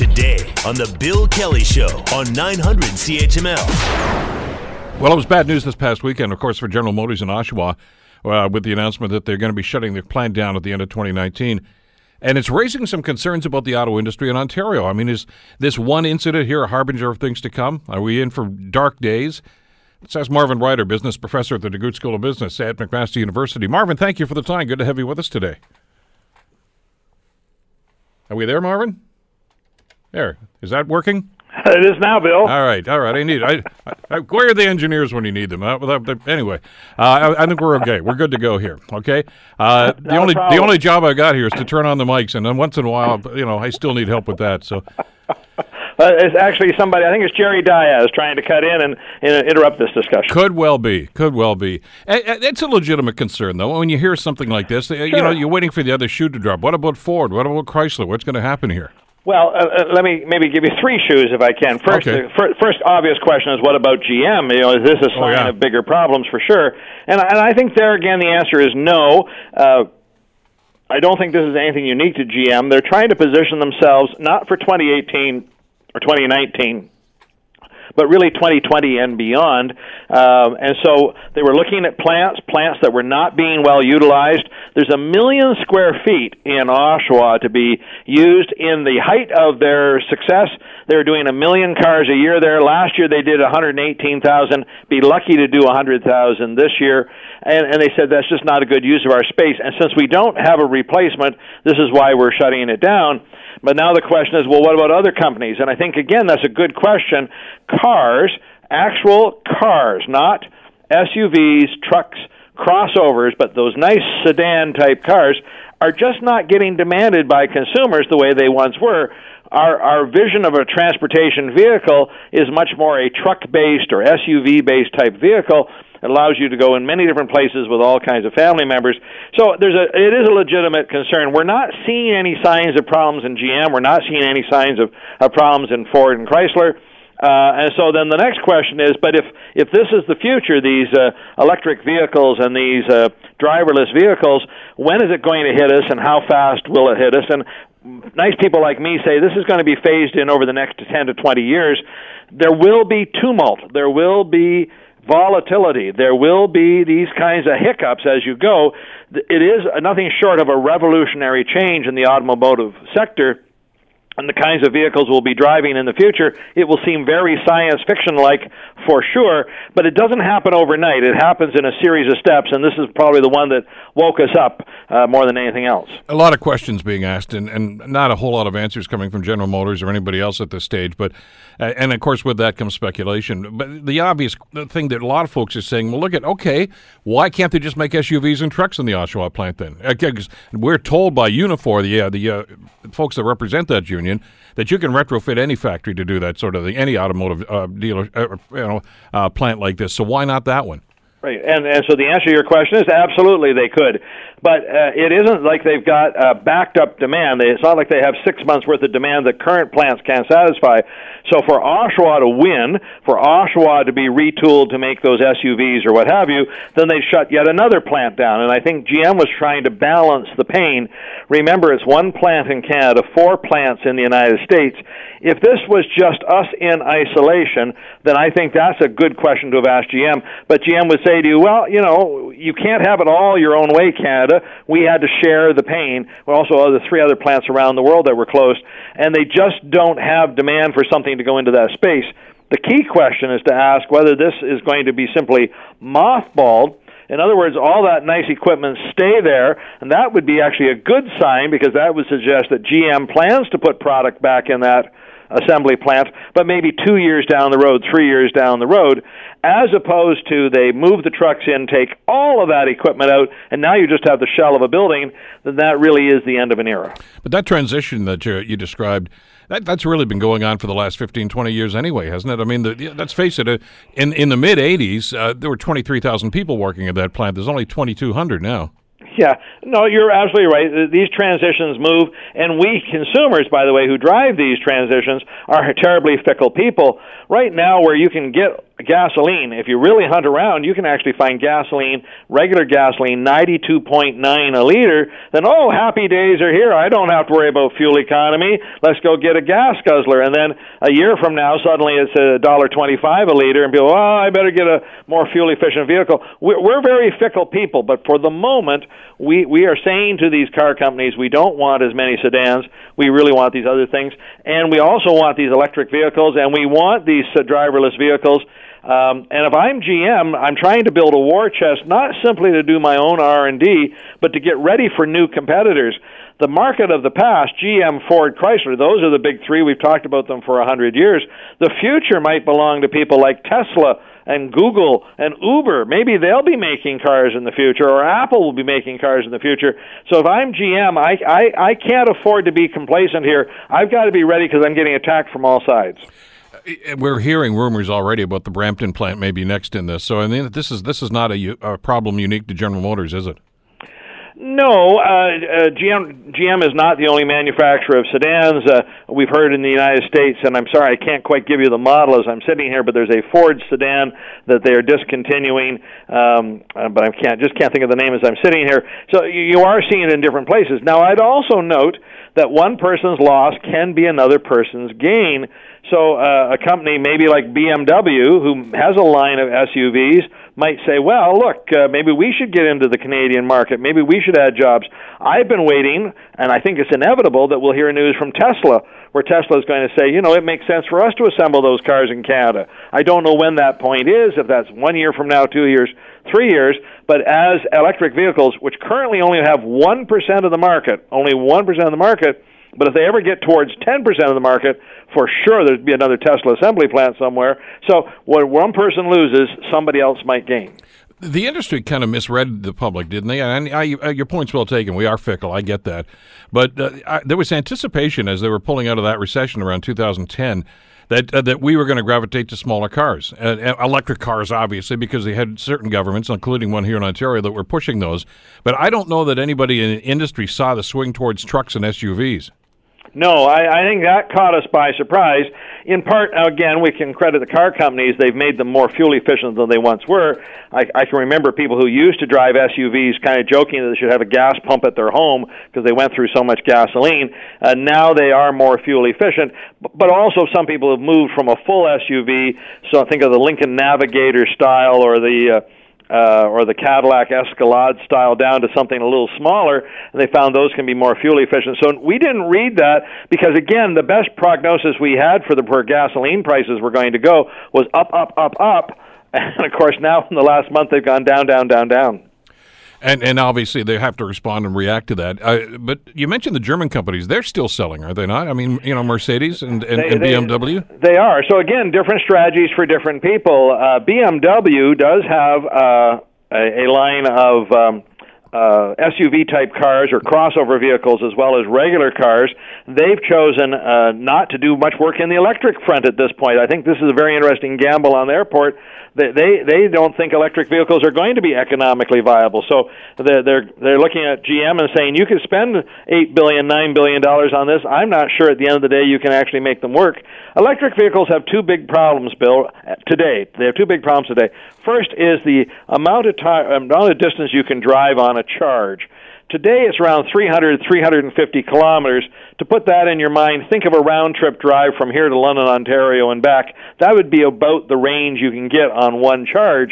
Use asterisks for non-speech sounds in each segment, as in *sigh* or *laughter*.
today on The Bill Kelly Show on 900 CHML. Well, it was bad news this past weekend, of course, for General Motors in Oshawa uh, with the announcement that they're going to be shutting their plant down at the end of 2019. And it's raising some concerns about the auto industry in Ontario. I mean, is this one incident here a harbinger of things to come? Are we in for dark days? Let's ask Marvin Ryder, business professor at the DeGroote School of Business at McMaster University. Marvin, thank you for the time. Good to have you with us today. Are we there, Marvin? There. Is that working? *laughs* It is now, Bill. All right, all right. I need. I, I, where are the engineers when you need them? Uh, anyway, uh, I, I, think we're okay. We're good to go here. Okay. Uh, *laughs* the only the only job I got here is to turn on the mics, and then once in a while, you know, I still need help with that. So. *laughs* Uh, it's actually somebody. I think it's Jerry Dias trying to cut in and, and interrupt this discussion. Could well be. Could well be. It's a legitimate concern, though. When you hear something like this, sure. you know, you're waiting for the other shoe to drop. What about Ford? What about Chrysler? What's going to happen here? Well, uh, uh, let me maybe give you three shoes if I can. First, okay. uh, first obvious question is what about GM? You know, is this a sign oh, yeah. of bigger problems for sure? And, and I think there again the answer is no. Uh, I don't think this is anything unique to GM. They're trying to position themselves not for 2018 or 2019 but really 2020 and beyond. Um, and so they were looking at plants, plants that were not being well utilized. There's a million square feet in Oshawa to be used in the height of their success. They're doing a million cars a year there. Last year they did 118,000. Be lucky to do 100,000 this year. And, and they said that's just not a good use of our space. And since we don't have a replacement, this is why we're shutting it down. But now the question is, well, what about other companies? And I think again that's a good question. Cars, actual cars, not SUVs, trucks, crossovers, but those nice sedan type cars are just not getting demanded by consumers the way they once were. Our our vision of a transportation vehicle is much more a truck based or SUV based type vehicle it allows you to go in many different places with all kinds of family members. So there's a it is a legitimate concern. We're not seeing any signs of problems in GM. We're not seeing any signs of, of problems in Ford and Chrysler. Uh, and so then the next question is, but if if this is the future, these uh, electric vehicles and these uh, driverless vehicles, when is it going to hit us, and how fast will it hit us? And nice people like me say this is going to be phased in over the next 10 to 20 years. There will be tumult. There will be volatility. There will be these kinds of hiccups as you go. It is nothing short of a revolutionary change in the automotive sector and the kinds of vehicles we'll be driving in the future, it will seem very science fiction like for sure, but it doesn't happen overnight. It happens in a series of steps, and this is probably the one that woke us up uh, more than anything else. A lot of questions being asked, and, and not a whole lot of answers coming from General Motors or anybody else at this stage. But uh, and of course, with that comes speculation. But the obvious thing that a lot of folks are saying, well, look at okay, why can't they just make SUVs and trucks in the Oshawa plant then? Because we're told by Unifor, the uh, the uh, folks that represent that union that you can retrofit any factory to do that sort of thing, any automotive uh, dealer, uh, you know, uh, plant like this. So why not that one? Right, and and so the answer to your question is absolutely they could, but uh, it isn't like they've got uh, backed up demand. It's not like they have six months worth of demand that current plants can't satisfy. So for Oshawa to win, for Oshawa to be retooled to make those SUVs or what have you, then they shut yet another plant down. And I think GM was trying to balance the pain. Remember, it's one plant in Canada, four plants in the United States. If this was just us in isolation, then I think that's a good question to have asked GM. But GM would say to you, well, you know, you can't have it all your own way, Canada. We had to share the pain. We also the three other plants around the world that were closed, and they just don't have demand for something to go into that space. The key question is to ask whether this is going to be simply mothballed in other words, all that nice equipment stay there, and that would be actually a good sign because that would suggest that GM plans to put product back in that assembly plant, but maybe two years down the road, three years down the road, as opposed to they move the trucks in, take all of that equipment out, and now you just have the shell of a building, then that really is the end of an era. But that transition that you, you described, that, that's really been going on for the last 15, 20 years anyway, hasn't it? I mean, the, let's face it, uh, in, in the mid 80s, uh, there were 23,000 people working at that plant. There's only 2,200 now. Yeah, no, you're absolutely right. These transitions move, and we consumers, by the way, who drive these transitions, are terribly fickle people. Right now, where you can get gasoline, if you really hunt around, you can actually find gasoline, regular gasoline, 92.9 a liter. Then, oh, happy days are here. I don't have to worry about fuel economy. Let's go get a gas guzzler. And then a year from now, suddenly it's a dollar twenty-five a liter, and people, oh, I better get a more fuel efficient vehicle. We're, we're very fickle people, but for the moment, we we are saying to these car companies, we don't want as many sedans. We really want these other things, and we also want these electric vehicles, and we want these uh, driverless vehicles. Um, and if I'm GM, I'm trying to build a war chest, not simply to do my own R and D, but to get ready for new competitors. The market of the past, GM, Ford, Chrysler, those are the big three. We've talked about them for a hundred years. The future might belong to people like Tesla and Google and Uber. Maybe they'll be making cars in the future, or Apple will be making cars in the future. So if I'm GM, I I, I can't afford to be complacent here. I've got to be ready because I'm getting attacked from all sides. Uh, we're hearing rumors already about the Brampton plant maybe next in this. So I mean, this is this is not a, a problem unique to General Motors, is it? No, uh, uh, GM GM is not the only manufacturer of sedans. Uh, we've heard in the United States, and I'm sorry I can't quite give you the model as I'm sitting here, but there's a Ford sedan that they are discontinuing. Um, uh, but I can't just can't think of the name as I'm sitting here. So you, you are seeing it in different places. Now I'd also note that one person's loss can be another person's gain. So uh, a company maybe like BMW, who has a line of SUVs, might say, well, look, uh, maybe we should get into the Canadian market. Maybe we should add jobs. I've been waiting, and I think it's inevitable that we'll hear news from Tesla, where Tesla is going to say, you know, it makes sense for us to assemble those cars in Canada. I don't know when that point is, if that's one year from now, two years, three years, but as electric vehicles, which currently only have 1% of the market, only 1% of the market, but if they ever get towards 10% of the market, for sure there'd be another Tesla assembly plant somewhere. So when one person loses, somebody else might gain. The industry kind of misread the public, didn't they? And I, I, your point's well taken. We are fickle. I get that. But uh, I, there was anticipation as they were pulling out of that recession around 2010 that uh, that we were going to gravitate to smaller cars, uh, electric cars, obviously, because they had certain governments, including one here in Ontario, that were pushing those. But I don't know that anybody in the industry saw the swing towards trucks and SUVs. No, I, I think that caught us by surprise. In part, again, we can credit the car companies. They've made them more fuel efficient than they once were. I, I can remember people who used to drive SUVs kind of joking that they should have a gas pump at their home because they went through so much gasoline. Uh, now they are more fuel efficient, but also some people have moved from a full SUV. So think of the Lincoln Navigator style or the uh, uh, or the Cadillac Escalade style down to something a little smaller, and they found those can be more fuel efficient. So we didn't read that because, again, the best prognosis we had for the where gasoline prices were going to go was up, up, up, up, *laughs* and of course now in the last month they've gone down, down, down, down. And and obviously they have to respond and react to that. Uh, but you mentioned the German companies; they're still selling, are they not? I mean, you know, Mercedes and, and, they, and BMW. They, they, are. So again, different strategies for different people. Uh, BMW does have uh, a, a, line of. Um, uh, SUV type cars or crossover vehicles as well as regular cars, they've chosen uh, not to do much work in the electric front at this point. I think this is a very interesting gamble on their part they they, they don't think electric vehicles are going to be economically viable. So they're they're they're looking at GM and saying you could spend eight billion, nine billion dollars on this. I'm not sure at the end of the day you can actually make them work. Electric vehicles have two big problems, Bill. Today they have two big problems today. First is the amount of time, amount of distance you can drive on a charge. Today it's around 300, 350 kilometers. To put that in your mind, think of a round trip drive from here to London, Ontario, and back. That would be about the range you can get on one charge.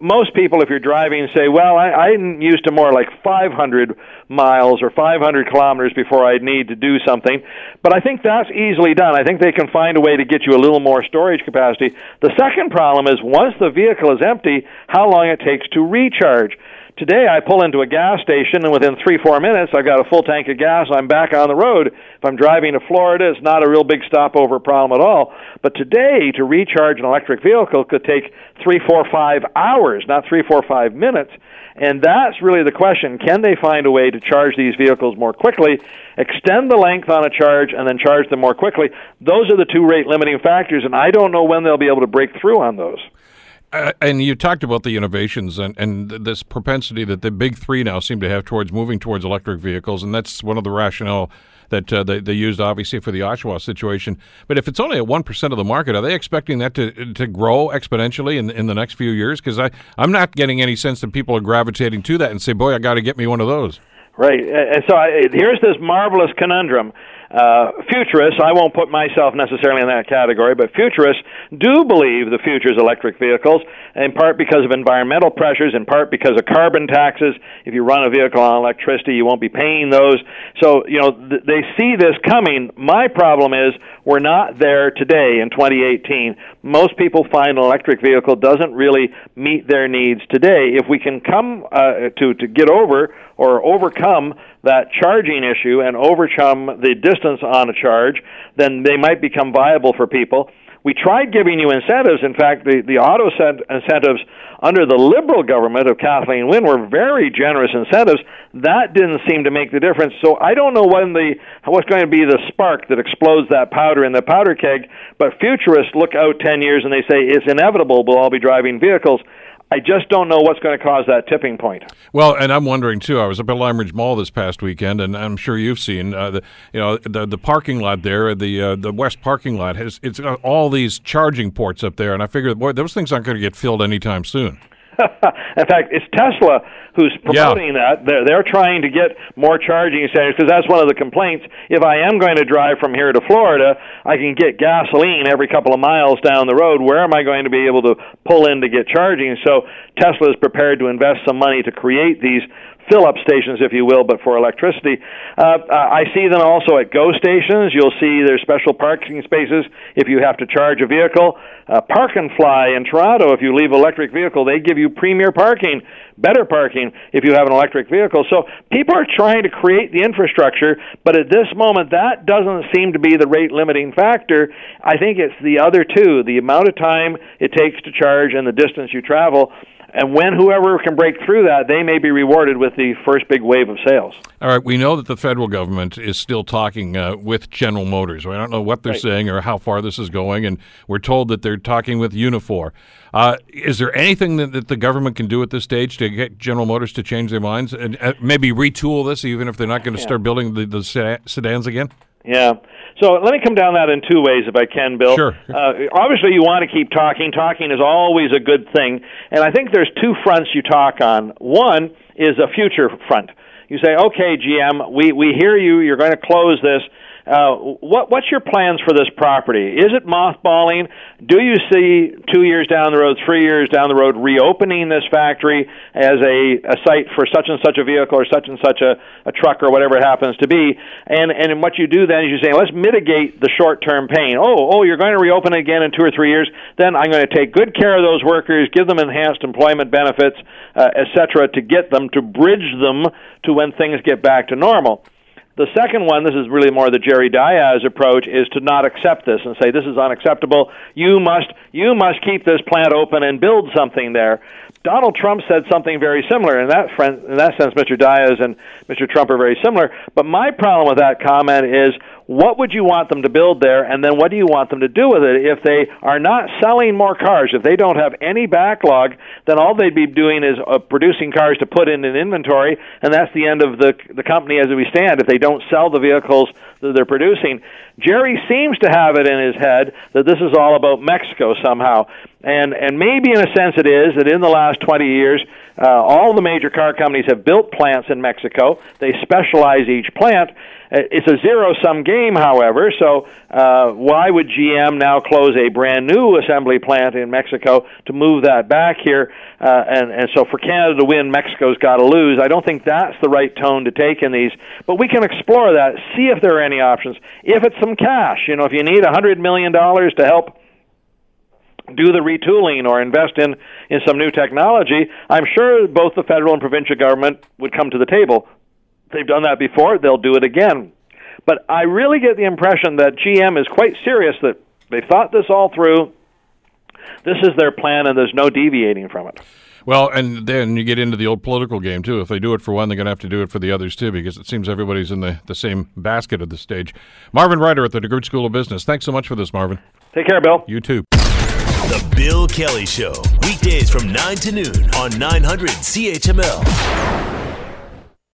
Most people, if you're driving, say, "Well, I, I'm used to more like 500 miles or 500 kilometers before I'd need to do something." But I think that's easily done. I think they can find a way to get you a little more storage capacity. The second problem is once the vehicle is empty, how long it takes to recharge. Today, I pull into a gas station, and within three, four minutes, I've got a full tank of gas. I'm back on the road. If I'm driving to Florida, it's not a real big stopover problem at all. But today, to recharge an electric vehicle could take three, four, five hours, not three, four, five minutes. And that's really the question. Can they find a way to charge these vehicles more quickly, extend the length on a charge, and then charge them more quickly? Those are the two rate limiting factors, and I don't know when they'll be able to break through on those. Uh, and you talked about the innovations and, and this propensity that the big three now seem to have towards moving towards electric vehicles, and that's one of the rationale that uh, they, they used obviously for the Oshawa situation. But if it's only at one percent of the market, are they expecting that to to grow exponentially in in the next few years? Because I I'm not getting any sense that people are gravitating to that and say, boy, I got to get me one of those. Right, and so I, here's this marvelous conundrum. Uh, futurists, I won't put myself necessarily in that category, but futurists do believe the future is electric vehicles, in part because of environmental pressures, in part because of carbon taxes. If you run a vehicle on electricity, you won't be paying those. So, you know, th- they see this coming. My problem is we're not there today in 2018. Most people find an electric vehicle doesn't really meet their needs today. If we can come uh, to, to get over or overcome that charging issue and overcome the distance on a charge, then they might become viable for people. We tried giving you incentives. In fact, the, the auto incentives under the Liberal government of Kathleen Wynne were very generous incentives. That didn't seem to make the difference. So I don't know when the what's going to be the spark that explodes that powder in the powder keg. But futurists look out 10 years and they say it's inevitable we'll all be driving vehicles. I just don't know what's going to cause that tipping point. Well, and I'm wondering too. I was up at Lime Ridge Mall this past weekend, and I'm sure you've seen uh, the you know the the parking lot there, the uh, the west parking lot has it's got all these charging ports up there, and I figured, boy, those things aren't going to get filled anytime soon. *laughs* in fact, it's Tesla who's promoting yeah. that. They're, they're trying to get more charging stations because that's one of the complaints. If I am going to drive from here to Florida, I can get gasoline every couple of miles down the road. Where am I going to be able to pull in to get charging? So Tesla is prepared to invest some money to create these fill up stations, if you will, but for electricity. Uh, I see them also at GO stations. You'll see there's special parking spaces if you have to charge a vehicle. Uh, Park and Fly in Toronto, if you leave electric vehicle, they give you premier parking, better parking if you have an electric vehicle. So people are trying to create the infrastructure, but at this moment, that doesn't seem to be the rate limiting factor. I think it's the other two the amount of time it takes to charge and the distance you travel. And when whoever can break through that, they may be rewarded with the first big wave of sales. All right, we know that the federal government is still talking uh, with General Motors. I don't know what they're right. saying or how far this is going, and we're told that they're talking with Unifor. Uh, is there anything that, that, the government can do at this stage to get General Motors to change their minds and uh, maybe retool this, even if they're not going to yeah. start building the, the sedans again? Yeah. So let me come down that in two ways, if I can, Bill. Sure. Uh, obviously, you want to keep talking. Talking is always a good thing, and I think there's two fronts you talk on. One is a future front. You say, "Okay, GM, we we hear you. You're going to close this." Uh, what, what's your plans for this property? Is it mothballing? Do you see two years down the road, three years down the road, reopening this factory as a, a site for such and such a vehicle or such and such a, a truck or whatever it happens to be? And and what you do then is you say, let's mitigate the short term pain. Oh, oh, you're going to reopen again in two or three years. Then I'm going to take good care of those workers, give them enhanced employment benefits, uh, etc., to get them to bridge them to when things get back to normal. The second one, this is really more the Jerry Dias approach, is to not accept this and say this is unacceptable. You must you must keep this plant open and build something there. Donald Trump said something very similar. In that friend, in that sense, Mr. Dias and Mr. Trump are very similar. But my problem with that comment is what would you want them to build there, and then what do you want them to do with it? If they are not selling more cars, if they don't have any backlog, then all they'd be doing is uh, producing cars to put in an inventory, and that's the end of the the company as we stand. If they don't sell the vehicles that they're producing, Jerry seems to have it in his head that this is all about Mexico somehow, and and maybe in a sense it is that in the last 20 years, uh, all the major car companies have built plants in Mexico. They specialize each plant uh, it's a zero sum game, however, so uh, why would GM now close a brand new assembly plant in Mexico to move that back here? Uh, and, and so for Canada to win, Mexico's got to lose. I don't think that's the right tone to take in these, but we can explore that, see if there are any options. If it's some cash, you know, if you need a $100 million to help do the retooling or invest in in some new technology, I'm sure both the federal and provincial government would come to the table. They've done that before, they'll do it again. But I really get the impression that GM is quite serious that they thought this all through. This is their plan, and there's no deviating from it. Well, and then you get into the old political game, too. If they do it for one, they're going to have to do it for the others, too, because it seems everybody's in the, the same basket at this stage. Marvin Ryder at the DeGroote School of Business. Thanks so much for this, Marvin. Take care, Bill. You too. The Bill Kelly Show, weekdays from 9 to noon on 900 CHML.